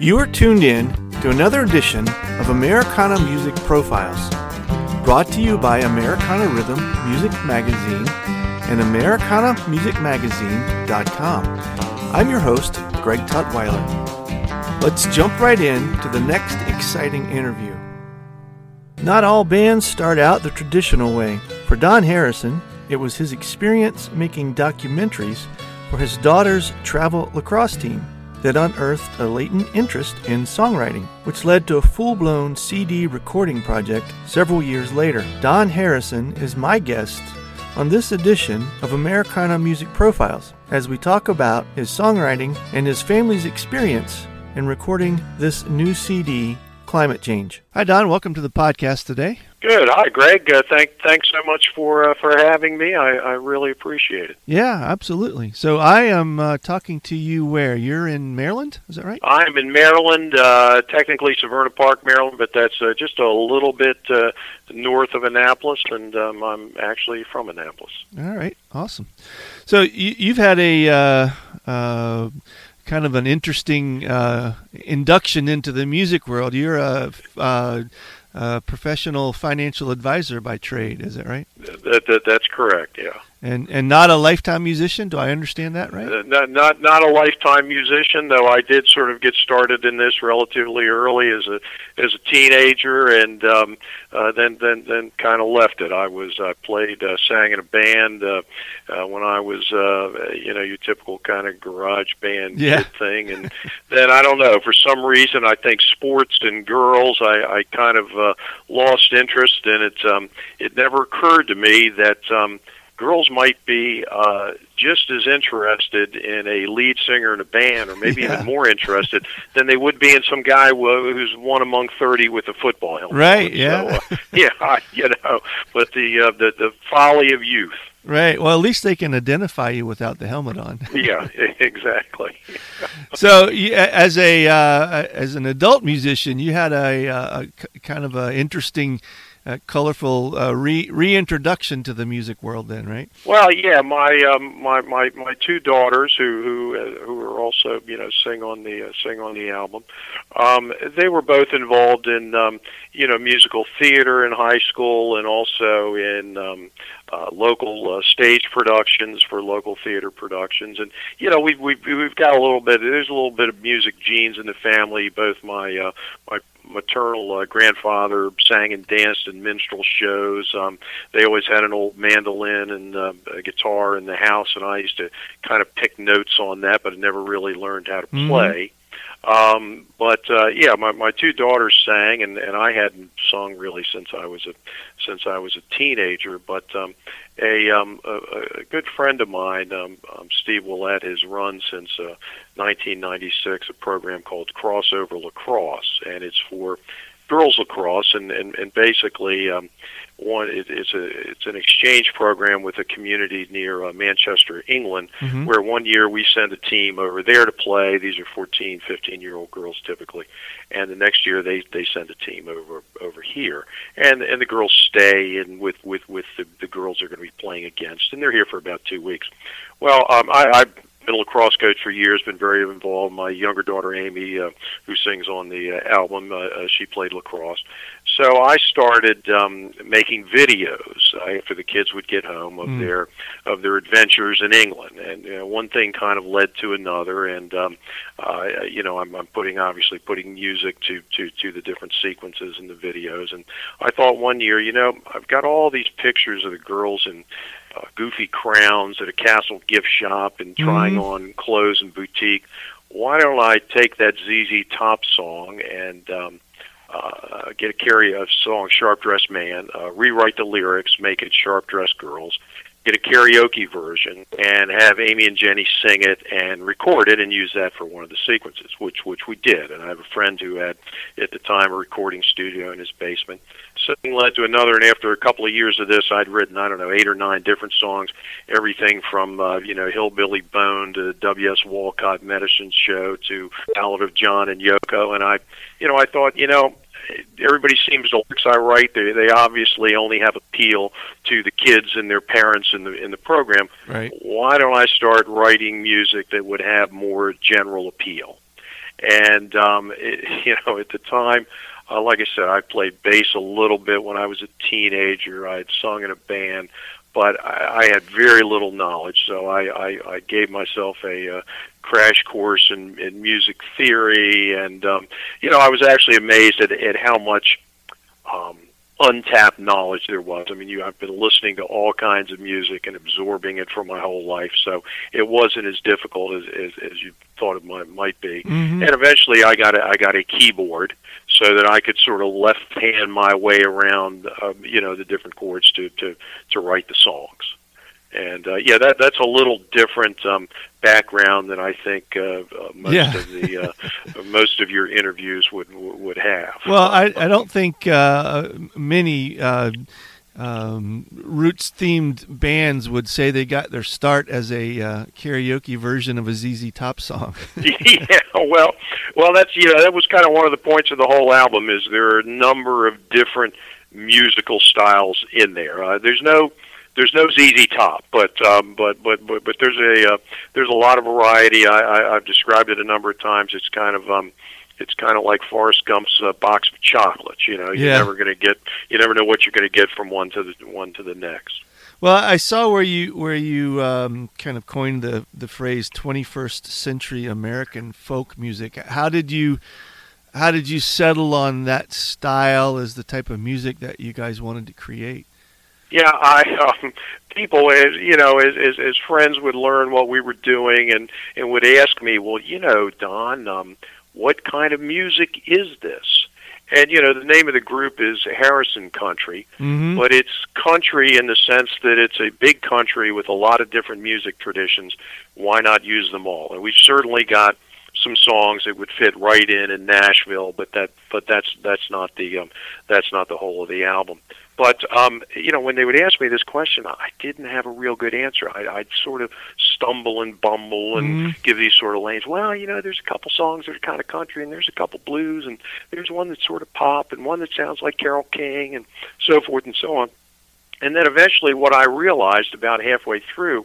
You are tuned in to another edition of Americana Music Profiles, brought to you by Americana Rhythm Music Magazine and AmericanaMusicMagazine.com. I'm your host, Greg Tutwiler. Let's jump right in to the next exciting interview. Not all bands start out the traditional way. For Don Harrison, it was his experience making documentaries for his daughter's travel lacrosse team that unearthed a latent interest in songwriting, which led to a full blown CD recording project several years later. Don Harrison is my guest on this edition of Americana Music Profiles as we talk about his songwriting and his family's experience in recording this new CD, Climate Change. Hi, Don. Welcome to the podcast today. Good. Hi, Greg. Uh, thank thanks so much for uh, for having me. I, I really appreciate it. Yeah, absolutely. So I am uh, talking to you where you're in Maryland. Is that right? I'm in Maryland, uh, technically Severna Park, Maryland, but that's uh, just a little bit uh, north of Annapolis, and um, I'm actually from Annapolis. All right. Awesome. So you, you've had a uh, uh, kind of an interesting uh, induction into the music world. You're a uh, uh, professional financial advisor by trade, is that right? That, that, that's correct. Yeah. And and not a lifetime musician. Do I understand that right? Uh, not not not a lifetime musician, though. I did sort of get started in this relatively early as a as a teenager, and um, uh, then then then kind of left it. I was I played uh, sang in a band uh, uh, when I was uh, you know your typical kind of garage band Yeah. thing, and then I don't know for some reason I think sports and girls I, I kind of uh, lost interest, and it um, it never occurred to me that. Um, girls might be uh, just as interested in a lead singer in a band, or maybe Yeah. even more interested than they would be in some guy who- who's one among thirty with a football helmet. Right, yeah. So, uh, yeah. You know, but the uh, the the folly of youth. Right. Well, at least they can identify you without the helmet on. Yeah, exactly. so, as a uh, as an adult musician, you had a, uh, a kind of a interesting, uh, colorful uh, re- reintroduction to the music world. Then, right? Well, yeah, my um, my my my two daughters who who uh, who are also you know sing on the uh, sing on the album. Um, they were both involved in um, you know musical theater in high school and also in um, uh, local uh, stage productions for local theater productions. And you know we've we've we've got a little bit. There's a little bit of music genes in the family. Both my uh, my maternal uh, grandfather sang and danced in minstrel shows. Um, they always had an old mandolin and uh, a guitar in the house, and I used to kind of pick notes on that, but I never really learned how to Mhm. play. Um, but uh, yeah, my my two daughters sang, and and I hadn't sung really since I was a since I was a teenager. But um, a um, a, a good friend of mine, um, um, Steve Willett, has run since uh, 1996 a program called Crossover Lacrosse, and it's for girls lacrosse, and and, and basically um, one it, it's a it's an exchange program with a community near uh, Manchester, England, Mhm. where one year we send a team over there to play. These are 14, 15 year old girls typically, and the next year they they send a team over over here, and and the girls stay and with with with the, the girls they're going to be playing against, and they're here for about two weeks. Well, um, I, I've been a lacrosse coach for years, been very involved. My younger daughter Amy, uh, who sings on the uh, album, uh, uh, she played lacrosse. So I started um, making videos uh, after the kids would get home of Mm. their of their adventures in England, and you know, one thing kind of led to another, and um, uh, you know I'm, I'm putting obviously putting music to, to to the different sequences in the videos, and I thought one year, you know, I've got all these pictures of the girls in uh, goofy crowns at a castle gift shop and trying Mhm. on clothes and boutique. Why don't I take that ZZ Top song and um, uh, get a karaoke song Sharp Dressed Man, uh, rewrite the lyrics, make it Sharp Dressed Girls, get a karaoke version, and have Amy and Jenny sing it and record it and use that for one of the sequences, which which we did. And I have a friend who had at the time a recording studio in his basement. Something led to another, and after a couple of years of this, I'd written I don't know eight or nine different songs, everything from uh, you know Hillbilly Bone to W.S. Walcott Medicine Show to Ballad of John and Yoko, and I, you know, I thought you know everybody seems to lyrics I write they they obviously only have appeal to the kids and their parents in the in the program. Right. Why don't I start writing music that would have more general appeal? And um, it, you know, at the time, uh, like I said, I played bass a little bit when I was a teenager. I had sung in a band, but I, I had very little knowledge. So I, I, I gave myself a uh, crash course in, in music theory, and um, you know, I was actually amazed at, at how much um, untapped knowledge there was. I mean, you I've been listening to all kinds of music and absorbing it for my whole life, so it wasn't as difficult as as, as you thought it might might be. Mhm. And eventually, I got a, I got a keyboard so that I could sort of left hand my way around, um, you know, the different chords to to to write the songs. And uh, yeah, that that's a little different um, background than I think uh, uh, most Yeah. of the uh, most of your interviews would would have. Well, I, I don't think uh, many uh, um, roots themed bands would say they got their start as a uh, karaoke version of a ZZ Top song. yeah, well, well, that's you know that was kind of one of the points of the whole album is there are a number of different musical styles in there. Uh, there's no there's no ZZ Top, but um, but but but but there's a uh, there's a lot of variety. I, I I've described it a number of times. It's kind of um, it's kind of like Forrest Gump's uh, box of chocolates. You know, you're Yeah. never going to get you never know what you're going to get from one to the one to the next. Well, I saw where you where you um, kind of coined the the phrase 21st century American folk music. How did you how did you settle on that style as the type of music that you guys wanted to create? Yeah, I um, people as you know as, as as friends would learn what we were doing and and would ask me, well, you know, Don, um, what kind of music is this? And you know, the name of the group is Harrison Country, Mm-hmm. but it's country in the sense that it's a big country with a lot of different music traditions. Why not use them all? And we've certainly got some songs that would fit right in in Nashville, but that but that's that's not the um, that's not the whole of the album. But um, you know, when they would ask me this question, I didn't have a real good answer. I, I'd sort of stumble and bumble and Mhm. give these sort of lanes. Well, you know, there's a couple songs that are kind of country, and there's a couple blues, and there's one that's sort of pop, and one that sounds like Carole King, and so forth and so on. And then eventually, what I realized about halfway through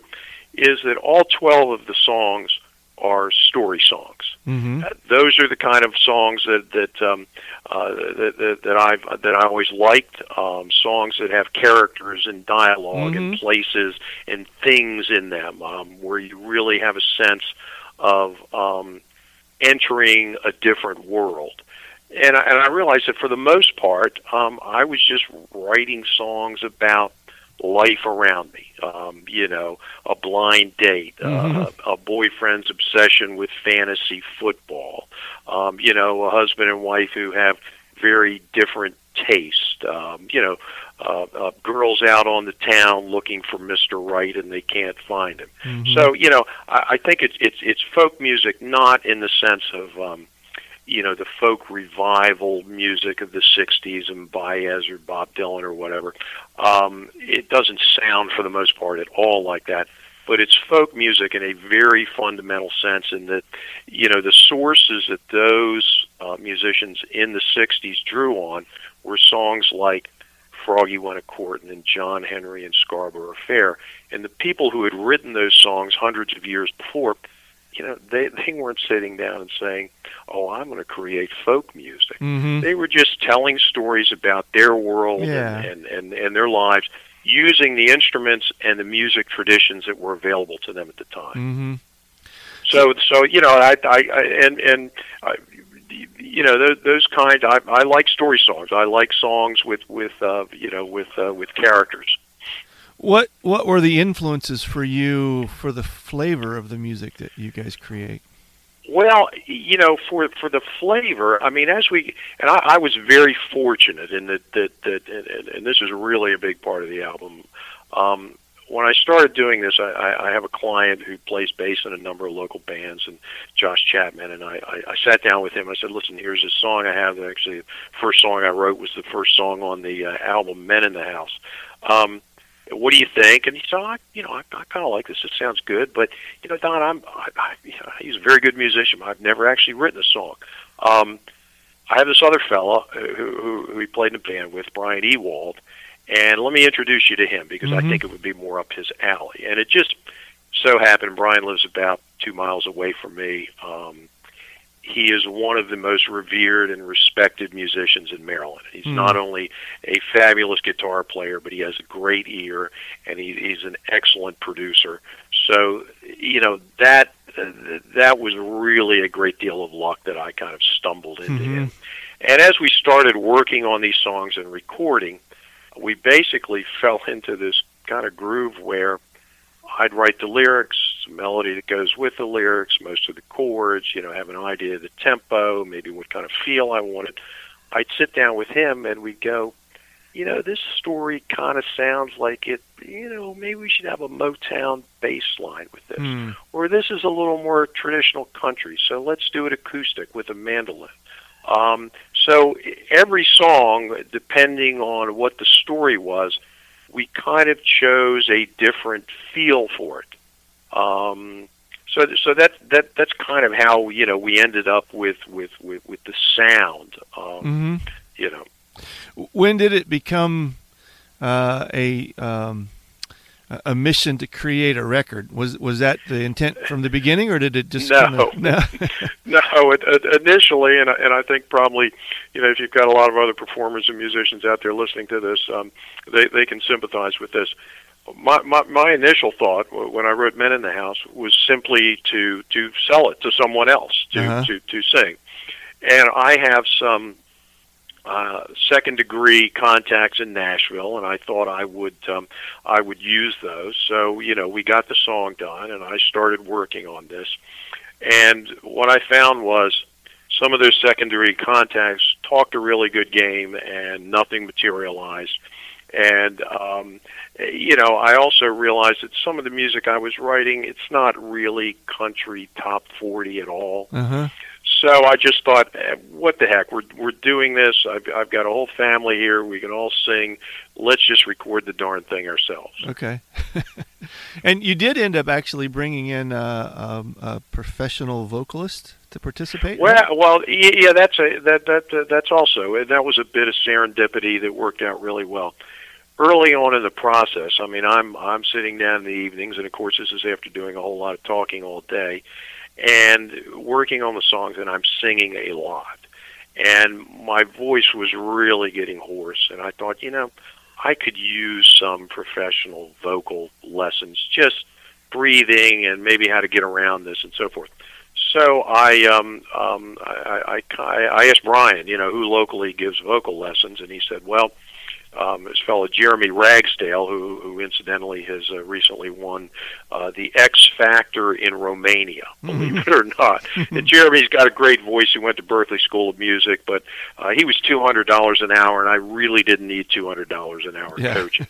is that all 12 of the songs are story songs. Mm-hmm. Uh, those are the kind of songs that that um, uh, that, that, that I've that I always liked. Um, songs that have characters and dialog and Mhm. places and things in them, um, where you really have a sense of um, entering a different world. And I, and I realized that for the most part, um, I was just writing songs about life around me. Um, you know, a blind date, uh, Mhm. a boyfriend's obsession with fantasy football. Um, you know, a husband and wife who have very different taste. Um, you know, uh, uh, girls out on the town looking for Mister Right and they can't find him. Mhm. So you know, I, I think it's it's it's folk music, not in the sense of um, you know the folk revival music of the '60s and Baez or Bob Dylan or whatever. Um, it doesn't sound, for the most part, at all like that. But it's folk music in a very fundamental sense, in that you know the sources that those uh, musicians in the '60s drew on were songs like Froggy Went a Courtin' and John Henry and Scarborough Fair. And the people who had written those songs hundreds of years before, you know, they they weren't sitting down and saying, "Oh, I'm going to create folk music." Mm-hmm. They were just telling stories about their world Yeah. and, and and and their lives using the instruments and the music traditions that were available to them at the time. Mm-hmm. So, so you know, I, I, I and and I, you know, those, those kind. I, I like story songs. I like songs with with uh, you know with uh, with characters. What what were the influences for you for the flavor of the music that you guys create? Well, you know, for for the flavor, I mean, as we and I, I was very fortunate in that that that and, and, and this is really a big part of the album. Um, when I started doing this, I, I have a client who plays bass in a number of local bands, and Josh Chapman, and I, I, I sat down with him. I said, "Listen, here's a song I have. That actually, the first song I wrote was the first song on the uh, album Men in the House." Um, what do you think? And he said, I, you know, I, I kind of like this. It sounds good, but you know, Don, I'm, I, I, you know, he's a very good musician. I've never actually written a song. Um, I have this other fella who, who, who he played in a band with, Brian Ewald, and let me introduce you to him because Mhm. I think it would be more up his alley. And it just so happened Brian lives about two miles away from me. Um, he is one of the most revered and respected musicians in Maryland. He's Hmm. not only a fabulous guitar player, but he has a great ear, and he, he's an excellent producer. So, you know that uh, that was really a great deal of luck that I kind of stumbled into Mhm. him. And as we started working on these songs and recording, we basically fell into this kind of groove where I'd write the lyrics, some melody that goes with the lyrics, most of the chords, you know, have an idea of the tempo, maybe what kind of feel I wanted. I'd sit down with him and we'd go, you know, this story kind of sounds like it, you know, maybe we should have a Motown bass line with this. Hmm. Or this is a little more traditional country, so let's do it acoustic with a mandolin. Um, so every song, depending on what the story was, we kind of chose a different feel for it. Um, so, so that that that's kind of how you know we ended up with with with, with the sound. Um, hmm You know, When did it become uh, a um, a- mission to create a record? Was was that the intent from the beginning, or did it just No. kinda, no? no, it, it, initially, and I- and I think probably, you know, if you've got a lot of other performers and musicians out there listening to this, um, they they can sympathize with this. My, my my initial thought when I wrote Men in the House was simply to to sell it to someone else to Uh-huh. to to sing, and I have some uh, second degree contacts in Nashville, and I thought I would um, I would use those. So you know, we got the song done, and I started working on this. And what I found was some of those secondary contacts talked a really good game, and nothing materialized. And um, you know, I also realized that some of the music I was writing, it's not really country top forty at all. Uh-huh. So I just thought, eh, what the heck? We're we're doing this. I've I've got a whole family here. We can all sing. Let's just record the darn thing ourselves. Okay. and you did end up actually bringing in uh, um, a professional vocalist to participate. Well, well, yeah, that's a that that uh, that's also and that was a bit of serendipity that worked out really well. Early on in the process, I mean, I'm I'm sitting down in the evenings, and of course, this is after doing a whole lot of talking all day, and working on the songs, and I'm singing a lot, and my voice was really getting hoarse, and I thought, you know, I could use some professional vocal lessons, just breathing and maybe how to get around this and so forth. So I, um, um, I, I, I, asked Brian, you know, who locally gives vocal lessons, and he said, well, um, this fellow Jeremy Ragsdale, who, who incidentally has uh, recently won uh, the X Factor in Romania, believe it or not. and Jeremy's got a great voice. He went to Berklee School of Music, but uh, he was two hundred dollars an hour, and I really didn't need two hundred dollars an hour Yeah. coaching.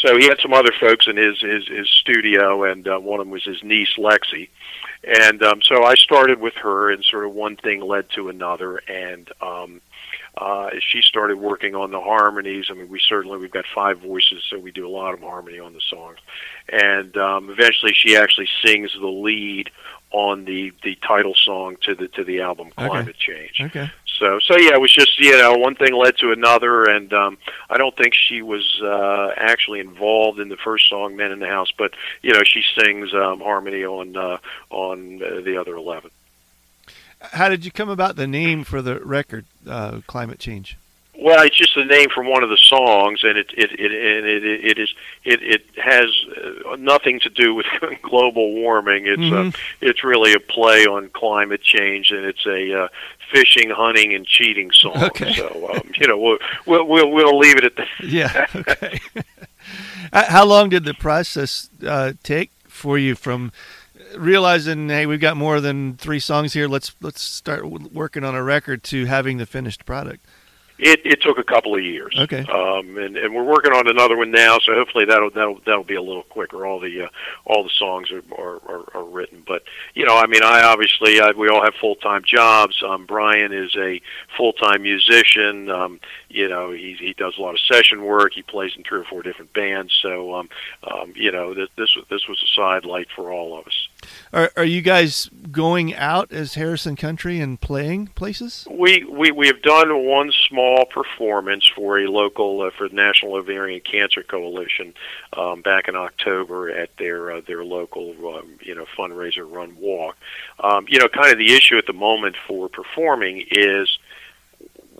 so he had some other folks in his his, his studio, and uh, one of them was his niece Lexi. and um, so I started with her, and sort of one thing led to another, and um, uh, she started working on the harmonies. I mean, we certainly we've got five voices, so we do a lot of harmony on the songs. And um, eventually, she actually sings the lead on the the title song to the to the album Climate okay. Change. Okay. So so yeah, it was just you know one thing led to another, and um, I don't think she was uh, actually involved in the first song "Men in the House," but you know she sings um, harmony on uh, on uh, the other eleven. How did you come about the name for the record, uh, Climate Change? Well, it's just the name from one of the songs, and it it it it, it, it is it it has uh, nothing to do with global warming. It's mm-hmm. uh, it's really a play on climate change, and it's a uh, fishing, hunting, and cheating song. Okay. So um, you know we'll, we'll we'll we'll leave it at that. Yeah. Okay. How long did the process uh, take for you from realizing, hey, we've got more than three songs here. Let's let's start working on a record to having the finished product. It, it took a couple of years. Okay. Um, and, and we're working on another one now, so hopefully that'll that'll that'll be a little quicker. All the uh, all the songs are, are, are, are written, but you know, I mean, I obviously I, we all have full time jobs. Um, Brian is a full time musician. Um, you know, he he does a lot of session work. He plays in three or four different bands. So, um, um, you know, this this this was a side light for all of us. Are are you guys going out as Harrison Country and playing places? We we we have done one small performance for a local uh, for the National Ovarian Cancer Coalition um, back in October at their uh, their local um, you know fundraiser run walk. Um, you know, kind of the issue at the moment for performing is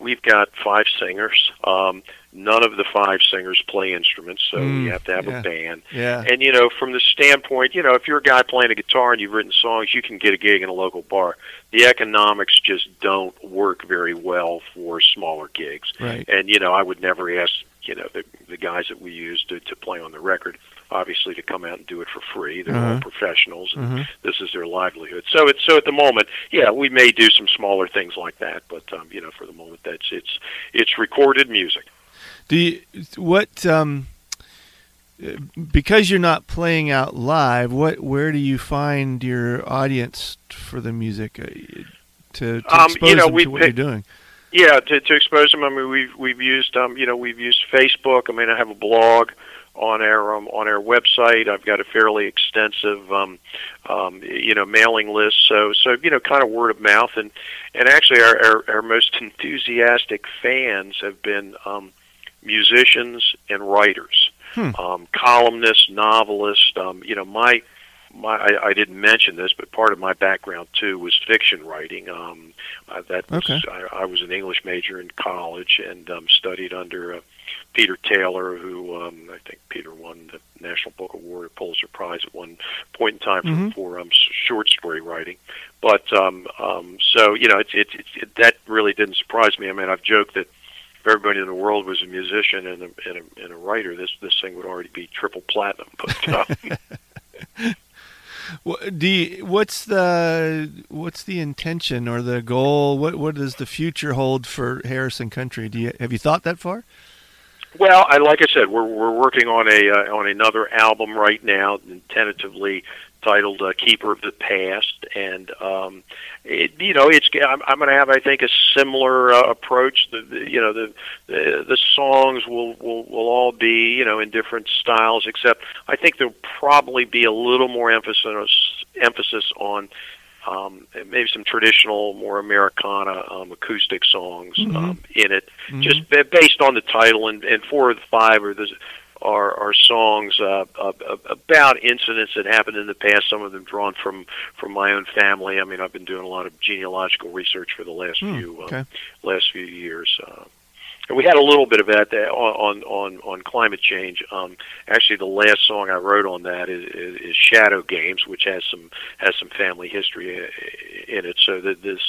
we've got five singers. Um, none of the five singers play instruments, so mm, you have to have yeah, a band. Yeah. And you know, from the standpoint, you know, if you're a guy playing a guitar and you've written songs, you can get a gig in a local bar. The economics just don't work very well for smaller gigs. Right. And you know, I would never ask you know the the guys that we use to to play on the record obviously to come out and do it for free. They're uh-huh. all professionals, and uh-huh. this is their livelihood. So it's so at the moment, yeah, we may do some smaller things like that, but um, you know, for the moment, that's it's it's recorded music. Do you, what um, because you're not playing out live? What where do you find your audience for the music uh, to, to um, expose you know, them to what pick, you're doing? Yeah, to, to expose them. I mean, we've we've used um, you know we've used Facebook. I mean, I have a blog on our um, on our website. I've got a fairly extensive um, um, you know mailing list. So so you know kind of word of mouth and and actually our our, our most enthusiastic fans have been um, musicians and writers, hmm. um, columnists, novelists. Um, you know my my I, I didn't mention this, but part of my background too was fiction writing. Um, uh, that was, okay. I, I was an English major in college and um, studied under Peter Taylor, who um, I think Peter won the National Book Award or Pulitzer Prize at one point in time mm-hmm. for, for um, short story writing. But um, um, so you know, it, it, it, it, that really didn't surprise me. I mean, I've joked that if everybody in the world was a musician and a, and a, and a writer, this this thing would already be triple platinum. But um, do you, what's the what's the intention or the goal? What what does the future hold for Harrison Country? Do you have you thought that far? Well, I like I said, we're we're working on a uh, on another album right now, tentatively titled uh, "Keeper of the Past," and um, it, you know, it's I'm, I'm going to have I think a similar uh, approach. The, the you know the, the the songs will will will all be you know in different styles, except I think there'll probably be a little more emphasis emphasis on um, maybe some traditional, more Americana um, acoustic songs mm-hmm. um, in it, mm-hmm. just based on the title. And, and four of the five are the are, are songs uh, uh, about incidents that happened in the past. Some of them drawn from from my own family. I mean, I've been doing a lot of genealogical research for the last mm, few okay. uh, last few years. Uh, and we had a little bit of that on on on climate change. Um, actually, the last song I wrote on that is, is, is "Shadow Games," which has some has some family history in it. So that this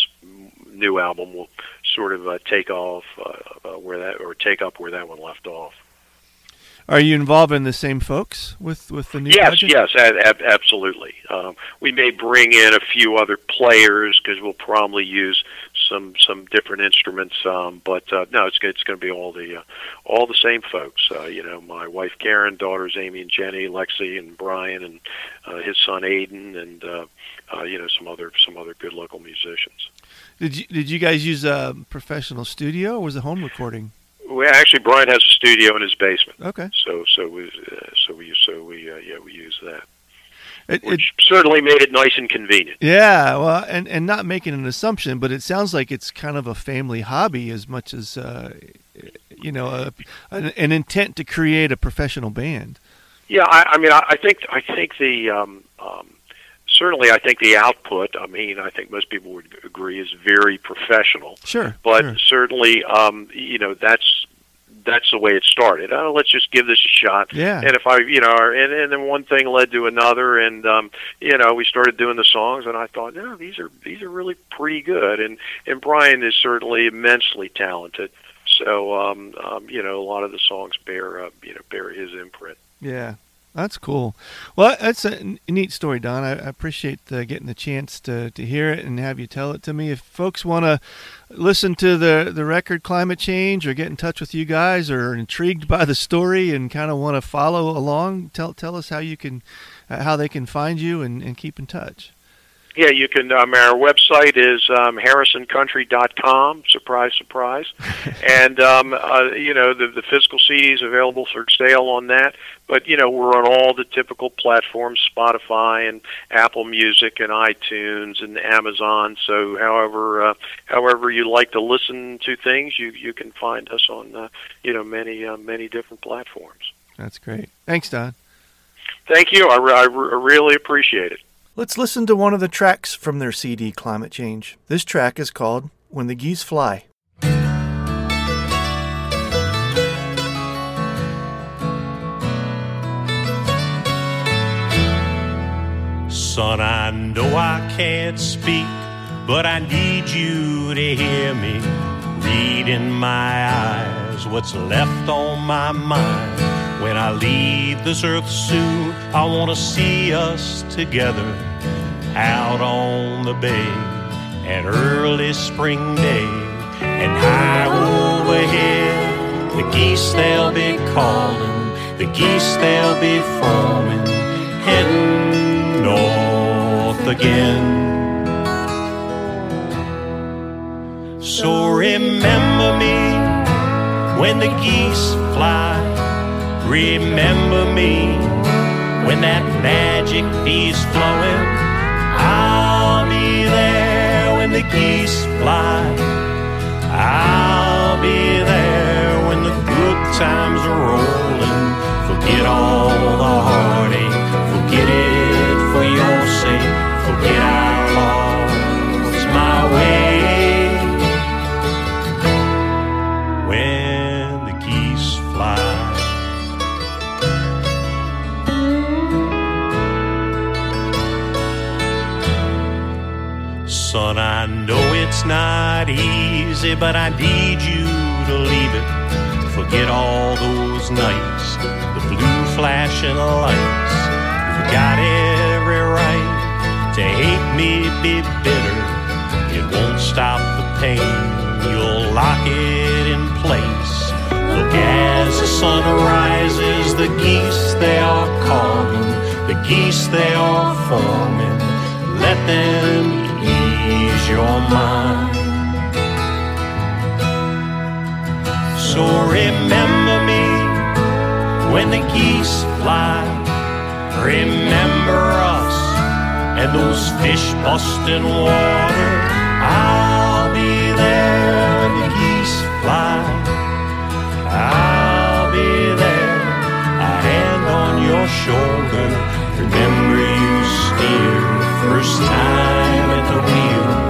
new album will sort of uh, take off uh, uh, where that or take up where that one left off. Are you involved in the same folks with with the new yes, project? Yes, yes, absolutely. Um, we may bring in a few other players because we'll probably use some some different instruments. Um, but uh, no, it's it's going to be all the uh, all the same folks. Uh, you know, my wife Karen, daughters Amy and Jenny, Lexi and Brian, and uh, his son Aiden, and uh, uh, you know some other some other good local musicians. Did you did you guys use a professional studio or was it home recording? We actually Brian has a studio in his basement. Okay. So so we uh, so we so we uh, yeah we use that. It, which it, certainly made it nice and convenient. Yeah, well, and and not making an assumption, but it sounds like it's kind of a family hobby as much as uh, you know a, an, an, intent to create a professional band. Yeah, I, I mean, I, I think I think the um, um, certainly I think the output. I mean, I think most people would agree is very professional. Sure, but sure. certainly, um, you know, that's that's the way it started. Oh, let's just give this a shot. Yeah. And if I, you know, and and then one thing led to another, and um, you know, we started doing the songs, and I thought, no, these are these are really pretty good, and and Brian is certainly immensely talented. So, um, um, you know, a lot of the songs bear, uh, you know, bear his imprint. Yeah, that's cool. Well, that's a neat story, Don. I, appreciate uh, getting the chance to, to hear it and have you tell it to me. If folks want to listen to the, the record Climate Change or get in touch with you guys or intrigued by the story and kind of want to follow along, tell, tell us how you can, uh, how they can find you and, and keep in touch. Yeah, you can. Um, our website is um, harrisoncountry.com. Surprise, surprise. and um, uh, you know the the physical CD is available for sale on that. But you know we're on all the typical platforms: Spotify and Apple Music and iTunes and Amazon. So however uh, however you like to listen to things, you you can find us on uh, you know many uh, many different platforms. That's great. Thanks, Don. Thank you. I, I re- really appreciate it. Let's listen to one of the tracks from their CD Climate Change. This track is called When the Geese Fly. Son, I know I can't speak, but I need you to hear me. Read in my eyes what's left on my mind. When I leave this earth soon, I want to see us together out on the bay an early spring day. And high overhead, the geese they'll be calling, the geese they'll be forming, heading north again. So remember me when the geese fly Remember me when that magic is flowing. I'll be there when the geese fly. I'll be there when the good times are rolling. Forget all the heartache, but I need you to leave it. Forget all those nights, the blue flashing lights. You've got every right to hate me, be bitter. It won't stop the pain, you'll lock it in place. Look as the sun rises, the geese they are calling, the geese they are forming. Let them ease your mind. So remember me when the geese fly. Remember us and those fish busting water. I'll be there when the geese fly. I'll be there, a hand on your shoulder. Remember you steered first time at the wheel.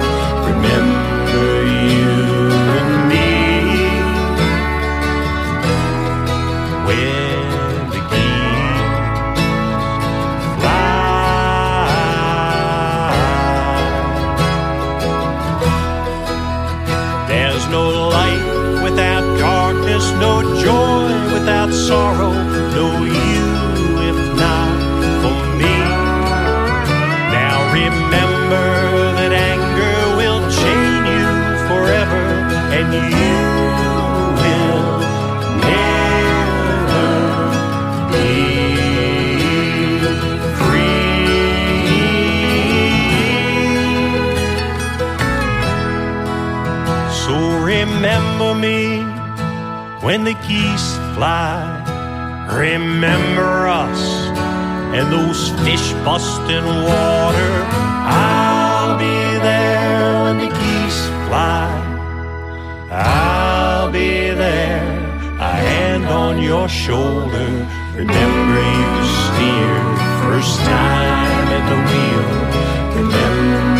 Remember us and those fish busting water. I'll be there when the geese fly. I'll be there, a hand on your shoulder. Remember you steered first time at the wheel. Remember